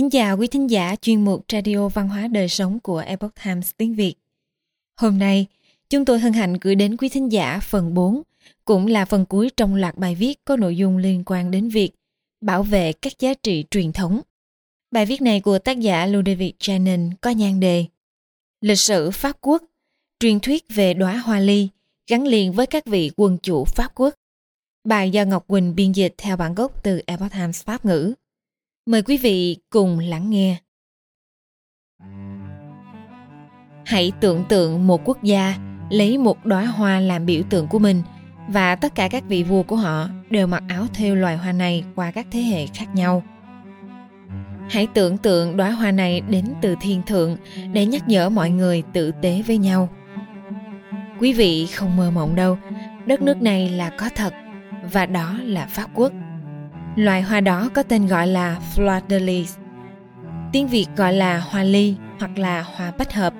Kính chào quý thính giả chuyên mục Radio Văn hóa Đời Sống của Epoch Times tiếng Việt. Hôm nay, chúng tôi hân hạnh gửi đến quý thính giả phần 4, cũng là phần cuối trong loạt bài viết có nội dung liên quan đến việc bảo vệ các giá trị truyền thống. Bài viết này của tác giả Ludovic Janin có nhan đề Lịch sử Pháp Quốc, truyền thuyết về đóa hoa ly gắn liền với các vị quân chủ Pháp Quốc. Bài do Ngọc Quỳnh biên dịch theo bản gốc từ Epoch Times Pháp ngữ. Mời quý vị cùng lắng nghe. Hãy tưởng tượng một quốc gia lấy một đóa hoa làm biểu tượng của mình và tất cả các vị vua của họ đều mặc áo thêu loài hoa này qua các thế hệ khác nhau. Hãy tưởng tượng đóa hoa này đến từ thiên thượng để nhắc nhở mọi người tử tế với nhau. Quý vị không mơ mộng đâu, đất nước này là có thật và đó là Pháp Quốc. Loài hoa đó có tên gọi là Fleur de Lis. Tiếng Việt gọi là hoa ly hoặc là hoa bách hợp.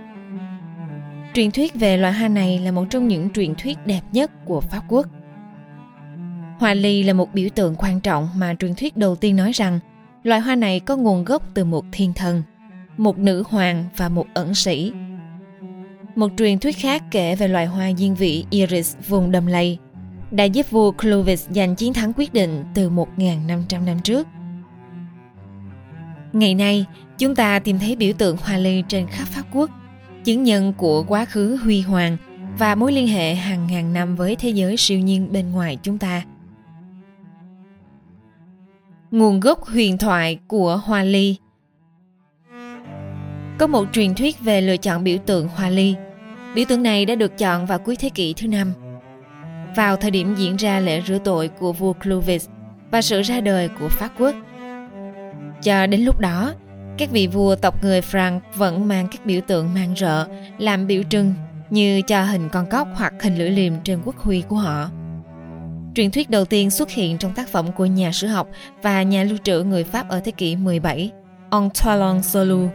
Truyền thuyết về loài hoa này là một trong những truyền thuyết đẹp nhất của Pháp Quốc. Hoa ly là một biểu tượng quan trọng mà truyền thuyết đầu tiên nói rằng loài hoa này có nguồn gốc từ một thiên thần, một nữ hoàng và một ẩn sĩ. Một truyền thuyết khác kể về loài hoa diên vị Iris vùng đầm lầy đã giúp vua Clovis giành chiến thắng quyết định từ 1.500 năm trước. Ngày nay, chúng ta tìm thấy biểu tượng hoa ly trên khắp Pháp quốc, chứng nhân của quá khứ huy hoàng và mối liên hệ hàng ngàn năm với thế giới siêu nhiên bên ngoài chúng ta. Nguồn gốc huyền thoại của hoa ly Có một truyền thuyết về lựa chọn biểu tượng hoa ly. Biểu tượng này đã được chọn vào cuối thế kỷ thứ năm vào thời điểm diễn ra lễ rửa tội của vua Clovis và sự ra đời của Pháp quốc. Cho đến lúc đó, các vị vua tộc người Frank vẫn mang các biểu tượng mang rợ làm biểu trưng như cho hình con cóc hoặc hình lưỡi liềm trên quốc huy của họ. Truyền thuyết đầu tiên xuất hiện trong tác phẩm của nhà sử học và nhà lưu trữ người Pháp ở thế kỷ 17, Antoine Solu.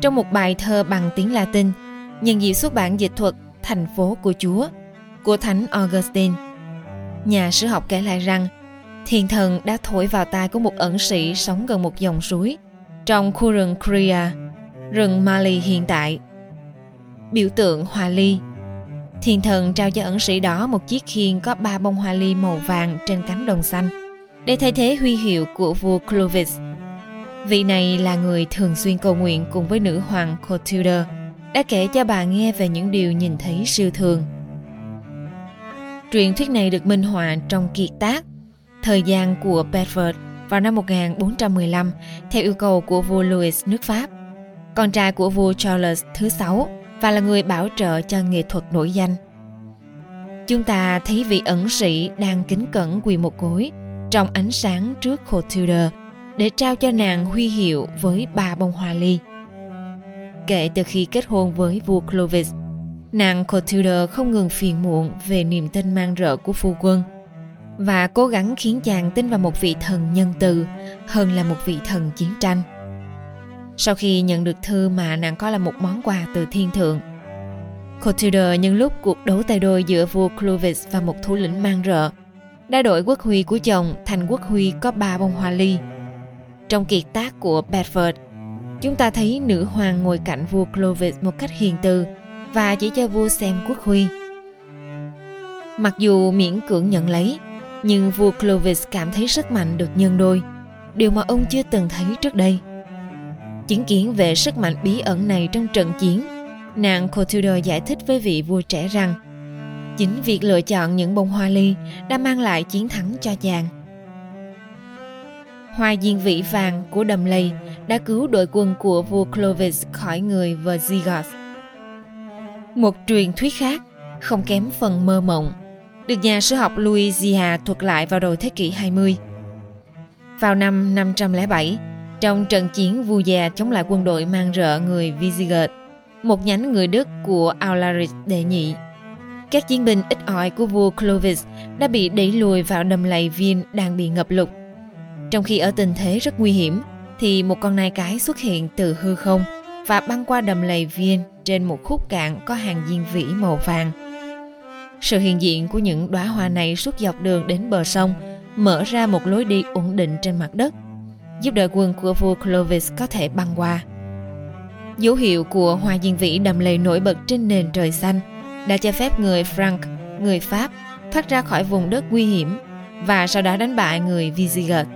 Trong một bài thơ bằng tiếng Latin, nhân dịp xuất bản dịch thuật Thành phố của Chúa của Thánh Augustine. Nhà sử học kể lại rằng, thiên thần đã thổi vào tai của một ẩn sĩ sống gần một dòng suối trong khu rừng Kria, rừng Mali hiện tại. Biểu tượng hoa ly Thiên thần trao cho ẩn sĩ đó một chiếc khiên có ba bông hoa ly màu vàng trên cánh đồng xanh để thay thế huy hiệu của vua Clovis. Vị này là người thường xuyên cầu nguyện cùng với nữ hoàng Clotilde đã kể cho bà nghe về những điều nhìn thấy siêu thường Truyền thuyết này được minh họa trong kiệt tác Thời gian của Bedford vào năm 1415 theo yêu cầu của vua Louis nước Pháp, con trai của vua Charles thứ sáu và là người bảo trợ cho nghệ thuật nổi danh. Chúng ta thấy vị ẩn sĩ đang kính cẩn quỳ một gối trong ánh sáng trước Clotilde để trao cho nàng huy hiệu với ba bông hoa ly. Kể từ khi kết hôn với vua Clovis, Nàng Clotilde không ngừng phiền muộn về niềm tin mang rợ của phu quân và cố gắng khiến chàng tin vào một vị thần nhân từ hơn là một vị thần chiến tranh. Sau khi nhận được thư mà nàng coi là một món quà từ thiên thượng, Clotilde nhân lúc cuộc đấu tay đôi giữa vua Clovis và một thủ lĩnh mang rợ, đã đổi quốc huy của chồng thành quốc huy có ba bông hoa ly. Trong kiệt tác của Bedford, chúng ta thấy nữ hoàng ngồi cạnh vua Clovis một cách hiền từ và chỉ cho vua xem quốc huy. Mặc dù miễn cưỡng nhận lấy, nhưng vua Clovis cảm thấy sức mạnh được nhân đôi, điều mà ông chưa từng thấy trước đây. Chứng kiến về sức mạnh bí ẩn này trong trận chiến, nàng Clotilde giải thích với vị vua trẻ rằng chính việc lựa chọn những bông hoa ly đã mang lại chiến thắng cho chàng. Hoa diên vị vàng của đầm lầy đã cứu đội quân của vua Clovis khỏi người Visigoth. Một truyền thuyết khác, không kém phần mơ mộng, được nhà sử học Louisia thuật lại vào đầu thế kỷ 20. Vào năm 507, trong trận chiến vua già chống lại quân đội mang rợ người Visigoth, một nhánh người Đức của Alaric đệ nhị. Các chiến binh ít ỏi của vua Clovis đã bị đẩy lùi vào đầm lầy Viên đang bị ngập lụt. Trong khi ở tình thế rất nguy hiểm, thì một con nai cái xuất hiện từ hư không và băng qua đầm lầy Viên trên một khúc cạn có hàng diên vĩ màu vàng. Sự hiện diện của những đóa hoa này suốt dọc đường đến bờ sông mở ra một lối đi ổn định trên mặt đất, giúp đội quân của vua Clovis có thể băng qua. Dấu hiệu của hoa diên vĩ đầm lầy nổi bật trên nền trời xanh đã cho phép người Frank, người Pháp thoát ra khỏi vùng đất nguy hiểm và sau đó đánh bại người Visigoth.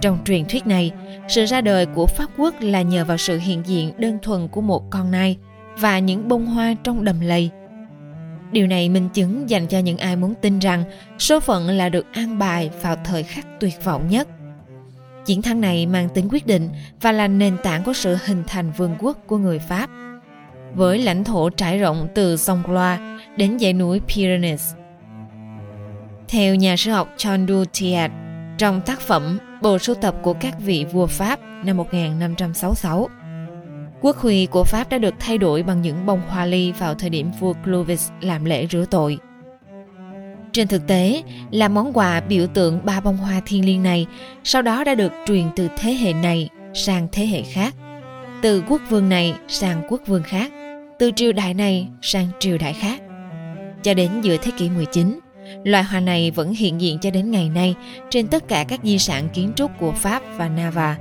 Trong truyền thuyết này, sự ra đời của Pháp quốc là nhờ vào sự hiện diện đơn thuần của một con nai và những bông hoa trong đầm lầy. Điều này minh chứng dành cho những ai muốn tin rằng số phận là được an bài vào thời khắc tuyệt vọng nhất. Chiến thắng này mang tính quyết định và là nền tảng của sự hình thành vương quốc của người Pháp. Với lãnh thổ trải rộng từ sông Loire đến dãy núi Pyrenees. Theo nhà sư học John Dutiat, trong tác phẩm Bộ sưu tập của các vị vua Pháp năm 1566, quốc huy của Pháp đã được thay đổi bằng những bông hoa ly vào thời điểm vua Clovis làm lễ rửa tội. Trên thực tế, là món quà biểu tượng ba bông hoa thiên liêng này sau đó đã được truyền từ thế hệ này sang thế hệ khác, từ quốc vương này sang quốc vương khác, từ triều đại này sang triều đại khác. Cho đến giữa thế kỷ 19, loài hoa này vẫn hiện diện cho đến ngày nay trên tất cả các di sản kiến trúc của Pháp và Nava.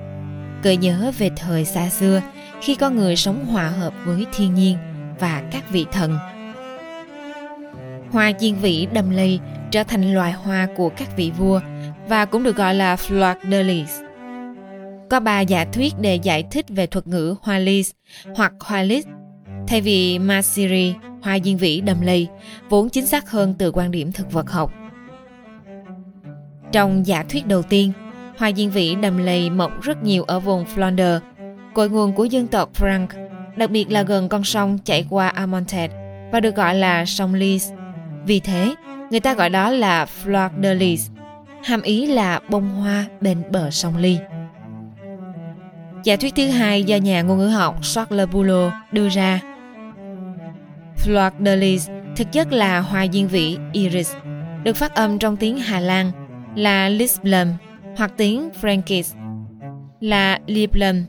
gợi nhớ về thời xa xưa khi con người sống hòa hợp với thiên nhiên và các vị thần Hoa diên vĩ đầm lầy trở thành loài hoa của các vị vua và cũng được gọi là fleur de lis. Có ba giả thuyết để giải thích về thuật ngữ hoa lis hoặc hoa lis thay vì masiri, hoa diên vĩ đầm lầy, vốn chính xác hơn từ quan điểm thực vật học. Trong giả thuyết đầu tiên, hoa diên vĩ đầm lầy mọc rất nhiều ở vùng Flanders, cội nguồn của dân tộc Frank, đặc biệt là gần con sông chảy qua Amontet và được gọi là sông Lys. vì thế, người ta gọi đó là Fleur de Lys, hàm ý là bông hoa bên bờ sông Ly. Giả thuyết thứ hai do nhà ngôn ngữ học Charles Boulot đưa ra. Fleur de Lis thực chất là hoa diên vĩ iris, được phát âm trong tiếng Hà Lan là Lisblum hoặc tiếng Frankish là Liblum.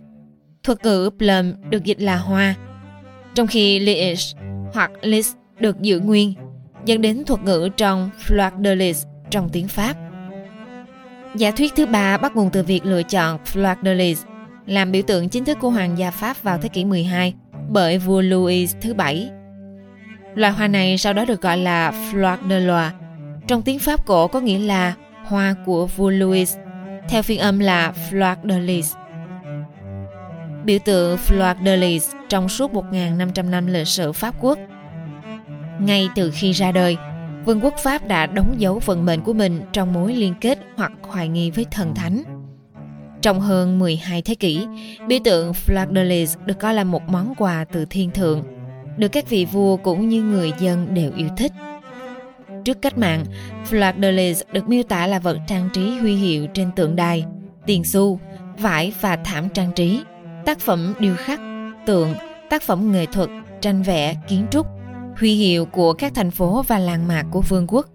Thuật ngữ plum được dịch là hoa, trong khi Lish hoặc Lis được giữ nguyên dẫn đến thuật ngữ trong Fleur de Lis trong tiếng Pháp. Giả thuyết thứ ba bắt nguồn từ việc lựa chọn Fleur de Lis làm biểu tượng chính thức của hoàng gia Pháp vào thế kỷ 12 bởi vua Louis thứ bảy. Loài hoa này sau đó được gọi là Fleur de Loire. Trong tiếng Pháp cổ có nghĩa là hoa của vua Louis, theo phiên âm là Fleur de Lis. Biểu tượng Fleur de Lis trong suốt 1.500 năm lịch sử Pháp quốc – ngay từ khi ra đời, Vương quốc Pháp đã đóng dấu vận mệnh của mình trong mối liên kết hoặc hoài nghi với thần thánh. Trong hơn 12 thế kỷ, biểu tượng Fleur de Lis được coi là một món quà từ thiên thượng, được các vị vua cũng như người dân đều yêu thích. Trước cách mạng, Fleur de Lis được miêu tả là vật trang trí huy hiệu trên tượng đài, tiền xu, vải và thảm trang trí, tác phẩm điêu khắc, tượng, tác phẩm nghệ thuật, tranh vẽ, kiến trúc, huy hiệu của các thành phố và làng mạc của vương quốc.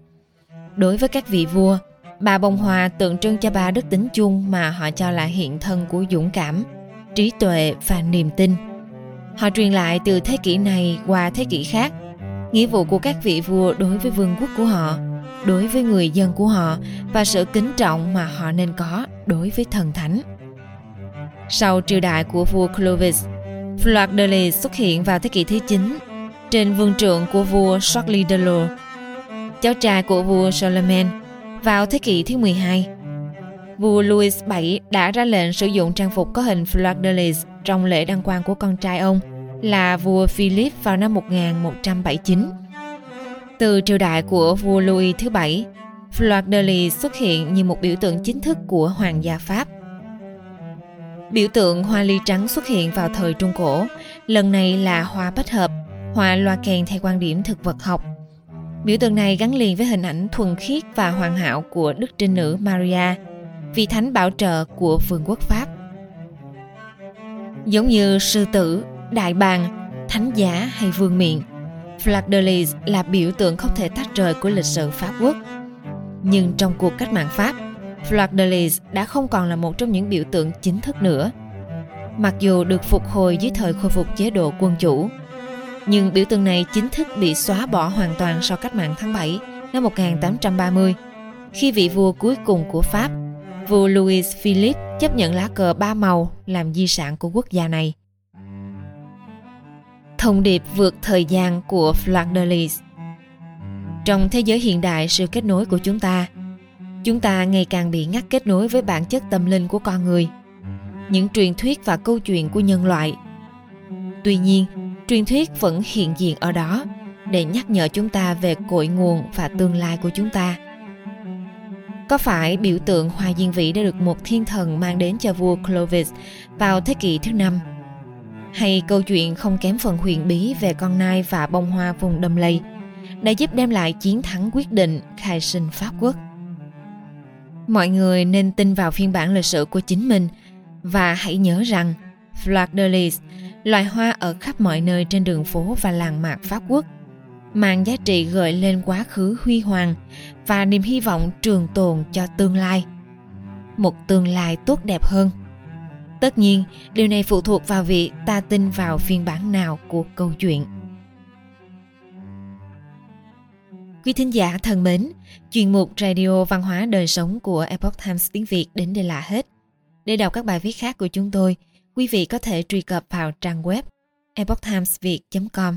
Đối với các vị vua, bà bông hoa tượng trưng cho ba đức tính chung mà họ cho là hiện thân của dũng cảm, trí tuệ và niềm tin. Họ truyền lại từ thế kỷ này qua thế kỷ khác, nghĩa vụ của các vị vua đối với vương quốc của họ, đối với người dân của họ và sự kính trọng mà họ nên có đối với thần thánh. Sau triều đại của vua Clovis, Fleur de Lis xuất hiện vào thế kỷ thứ 9 trên vương trượng của vua Charles de Lourdes, cháu trai của vua Charlemagne vào thế kỷ thứ 12. Vua Louis VII đã ra lệnh sử dụng trang phục có hình fleur de lis trong lễ đăng quang của con trai ông là vua Philip vào năm 1179. Từ triều đại của vua Louis thứ bảy, fleur de lis xuất hiện như một biểu tượng chính thức của hoàng gia Pháp. Biểu tượng hoa ly trắng xuất hiện vào thời Trung Cổ, lần này là hoa bách hợp hoa loa kèn theo quan điểm thực vật học. Biểu tượng này gắn liền với hình ảnh thuần khiết và hoàn hảo của Đức Trinh Nữ Maria, vị thánh bảo trợ của vương quốc Pháp. Giống như sư tử, đại bàng, thánh giả hay vương miện, Flag de Lis là biểu tượng không thể tách rời của lịch sử Pháp quốc. Nhưng trong cuộc cách mạng Pháp, Flag de Lis đã không còn là một trong những biểu tượng chính thức nữa. Mặc dù được phục hồi dưới thời khôi phục chế độ quân chủ, nhưng biểu tượng này chính thức bị xóa bỏ hoàn toàn sau cách mạng tháng 7 năm 1830, khi vị vua cuối cùng của Pháp, vua Louis Philip chấp nhận lá cờ ba màu làm di sản của quốc gia này. Thông điệp vượt thời gian của Fleur Trong thế giới hiện đại, sự kết nối của chúng ta, chúng ta ngày càng bị ngắt kết nối với bản chất tâm linh của con người, những truyền thuyết và câu chuyện của nhân loại. Tuy nhiên, truyền thuyết vẫn hiện diện ở đó để nhắc nhở chúng ta về cội nguồn và tương lai của chúng ta có phải biểu tượng Hoa Diên Vĩ đã được một thiên thần mang đến cho vua Clovis vào thế kỷ thứ năm? Hay câu chuyện không kém phần huyền bí về con nai và bông hoa vùng đầm lầy đã giúp đem lại chiến thắng quyết định khai sinh Pháp quốc? Mọi người nên tin vào phiên bản lịch sử của chính mình và hãy nhớ rằng Fleur de Lis, loài hoa ở khắp mọi nơi trên đường phố và làng mạc Pháp quốc – mang giá trị gợi lên quá khứ huy hoàng và niềm hy vọng trường tồn cho tương lai. Một tương lai tốt đẹp hơn. Tất nhiên, điều này phụ thuộc vào việc ta tin vào phiên bản nào của câu chuyện. Quý thính giả thân mến, chuyên mục radio văn hóa đời sống của epoch times tiếng việt đến đây là hết. Để đọc các bài viết khác của chúng tôi, quý vị có thể truy cập vào trang web epochtimesviet com.